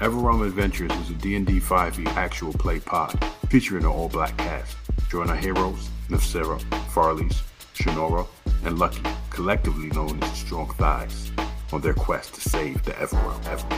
Everrealm Adventures is a D&D 5e actual play pod featuring an all-black cast. Join our heroes, Nafsera, Farleys, Shinora, and Lucky, collectively known as the Strong Thighs, on their quest to save the Everrealm. Everrealm.